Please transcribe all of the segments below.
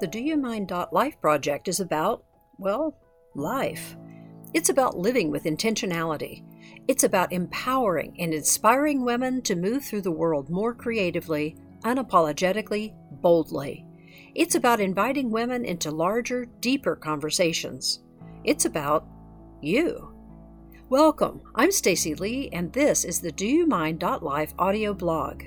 The Do You Mind Life project is about, well, life. It's about living with intentionality. It's about empowering and inspiring women to move through the world more creatively, unapologetically, boldly. It's about inviting women into larger, deeper conversations. It's about you. Welcome. I'm Stacy Lee and this is the Do You Mind Life audio blog.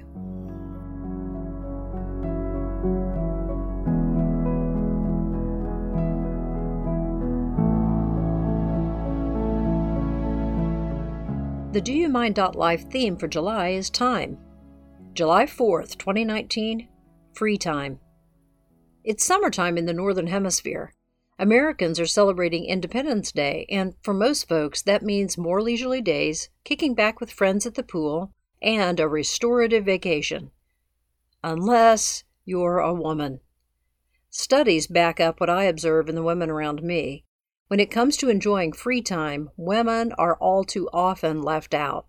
The Do You Mind Life theme for July is time. July 4th, 2019, free time. It's summertime in the Northern Hemisphere. Americans are celebrating Independence Day, and for most folks, that means more leisurely days, kicking back with friends at the pool, and a restorative vacation. Unless you're a woman. Studies back up what I observe in the women around me. When it comes to enjoying free time, women are all too often left out.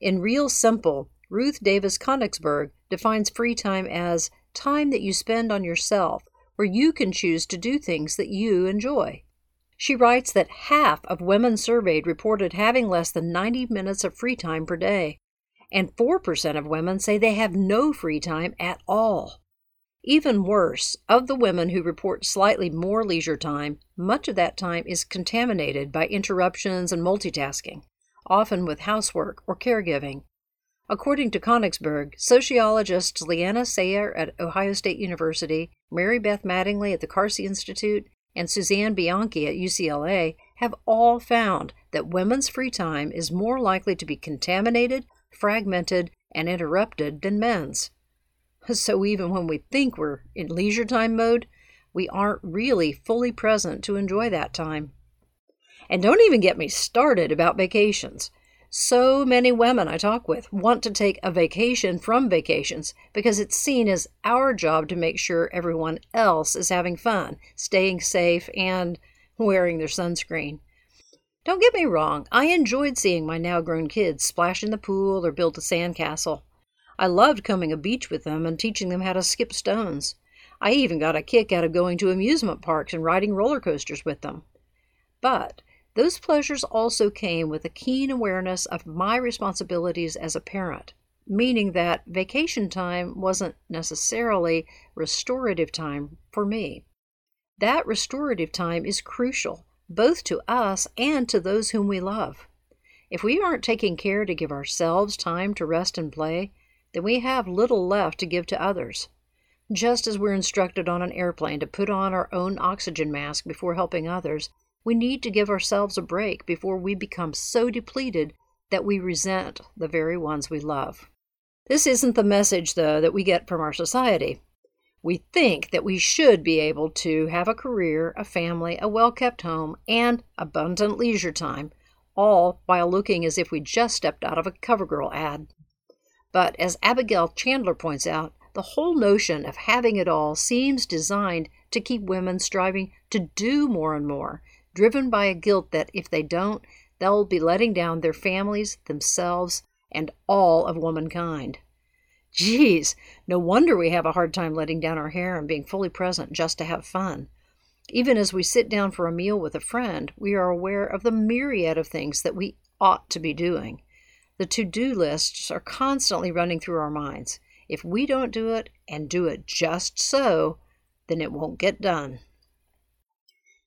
In Real Simple, Ruth Davis Konigsberg defines free time as time that you spend on yourself, where you can choose to do things that you enjoy. She writes that half of women surveyed reported having less than 90 minutes of free time per day, and 4% of women say they have no free time at all. Even worse, of the women who report slightly more leisure time, much of that time is contaminated by interruptions and multitasking, often with housework or caregiving. According to Konigsberg, sociologists Liana Sayer at Ohio State University, Mary Beth Mattingly at the Carsey Institute, and Suzanne Bianchi at UCLA have all found that women's free time is more likely to be contaminated, fragmented, and interrupted than men's. So even when we think we're in leisure time mode, we aren't really fully present to enjoy that time. And don't even get me started about vacations. So many women I talk with want to take a vacation from vacations because it's seen as our job to make sure everyone else is having fun, staying safe, and wearing their sunscreen. Don't get me wrong, I enjoyed seeing my now grown kids splash in the pool or build a sandcastle. I loved combing a beach with them and teaching them how to skip stones. I even got a kick out of going to amusement parks and riding roller coasters with them. But those pleasures also came with a keen awareness of my responsibilities as a parent, meaning that vacation time wasn't necessarily restorative time for me. That restorative time is crucial, both to us and to those whom we love. If we aren't taking care to give ourselves time to rest and play, then we have little left to give to others. Just as we're instructed on an airplane to put on our own oxygen mask before helping others, we need to give ourselves a break before we become so depleted that we resent the very ones we love. This isn't the message, though, that we get from our society. We think that we should be able to have a career, a family, a well kept home, and abundant leisure time, all while looking as if we just stepped out of a CoverGirl ad. But as Abigail Chandler points out, the whole notion of having it all seems designed to keep women striving to do more and more, driven by a guilt that if they don't, they'll be letting down their families, themselves, and all of womankind. Geez, no wonder we have a hard time letting down our hair and being fully present just to have fun. Even as we sit down for a meal with a friend, we are aware of the myriad of things that we ought to be doing. The to do lists are constantly running through our minds. If we don't do it and do it just so, then it won't get done.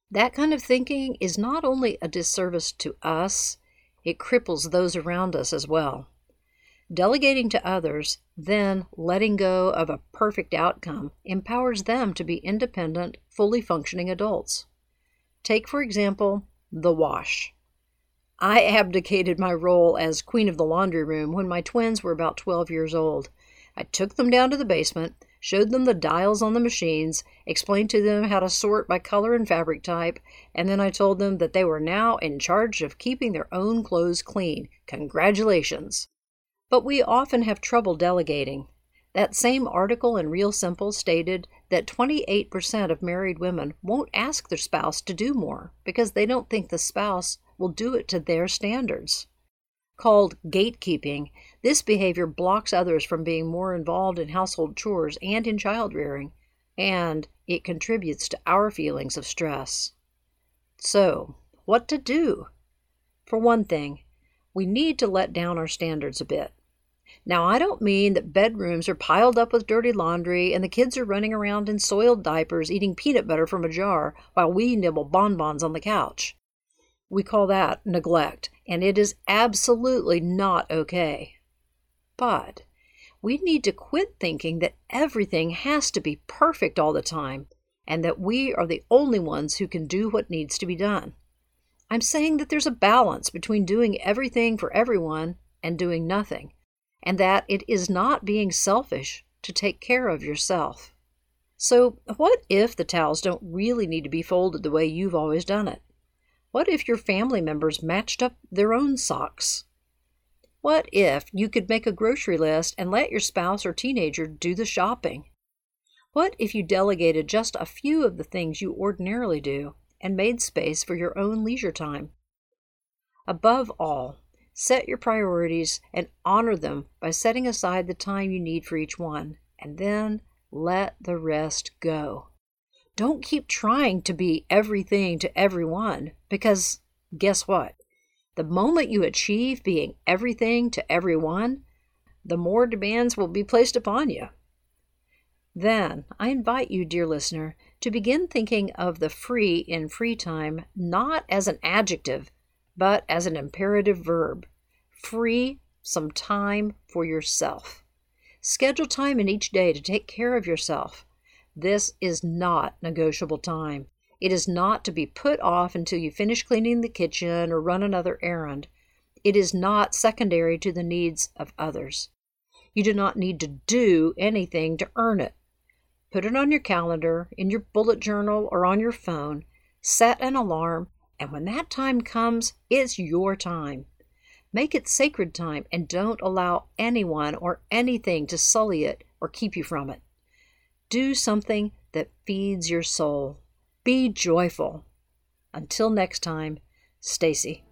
That kind of thinking is not only a disservice to us, it cripples those around us as well. Delegating to others, then letting go of a perfect outcome, empowers them to be independent, fully functioning adults. Take, for example, the wash. I abdicated my role as queen of the laundry room when my twins were about 12 years old. I took them down to the basement, showed them the dials on the machines, explained to them how to sort by color and fabric type, and then I told them that they were now in charge of keeping their own clothes clean. Congratulations! But we often have trouble delegating. That same article in Real Simple stated that 28% of married women won't ask their spouse to do more because they don't think the spouse will do it to their standards. Called gatekeeping, this behavior blocks others from being more involved in household chores and in child rearing. and it contributes to our feelings of stress. So, what to do? For one thing, we need to let down our standards a bit. Now, I don't mean that bedrooms are piled up with dirty laundry and the kids are running around in soiled diapers eating peanut butter from a jar while we nibble bonbons on the couch. We call that neglect, and it is absolutely not okay. But we need to quit thinking that everything has to be perfect all the time and that we are the only ones who can do what needs to be done. I'm saying that there's a balance between doing everything for everyone and doing nothing and that it is not being selfish to take care of yourself. So, what if the towels don't really need to be folded the way you've always done it? What if your family members matched up their own socks? What if you could make a grocery list and let your spouse or teenager do the shopping? What if you delegated just a few of the things you ordinarily do and made space for your own leisure time? Above all, Set your priorities and honor them by setting aside the time you need for each one, and then let the rest go. Don't keep trying to be everything to everyone because guess what? The moment you achieve being everything to everyone, the more demands will be placed upon you. Then, I invite you, dear listener, to begin thinking of the free in free time not as an adjective, but as an imperative verb. Free some time for yourself. Schedule time in each day to take care of yourself. This is not negotiable time. It is not to be put off until you finish cleaning the kitchen or run another errand. It is not secondary to the needs of others. You do not need to do anything to earn it. Put it on your calendar, in your bullet journal, or on your phone. Set an alarm, and when that time comes, it's your time. Make it sacred time and don't allow anyone or anything to sully it or keep you from it. Do something that feeds your soul. Be joyful. Until next time, Stacy.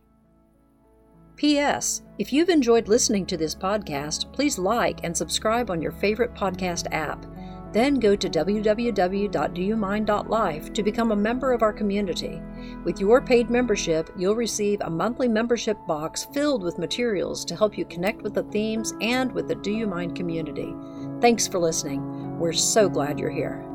P.S. If you've enjoyed listening to this podcast, please like and subscribe on your favorite podcast app. Then go to www.doyoumind.life to become a member of our community. With your paid membership, you'll receive a monthly membership box filled with materials to help you connect with the themes and with the Do You Mind community. Thanks for listening. We're so glad you're here.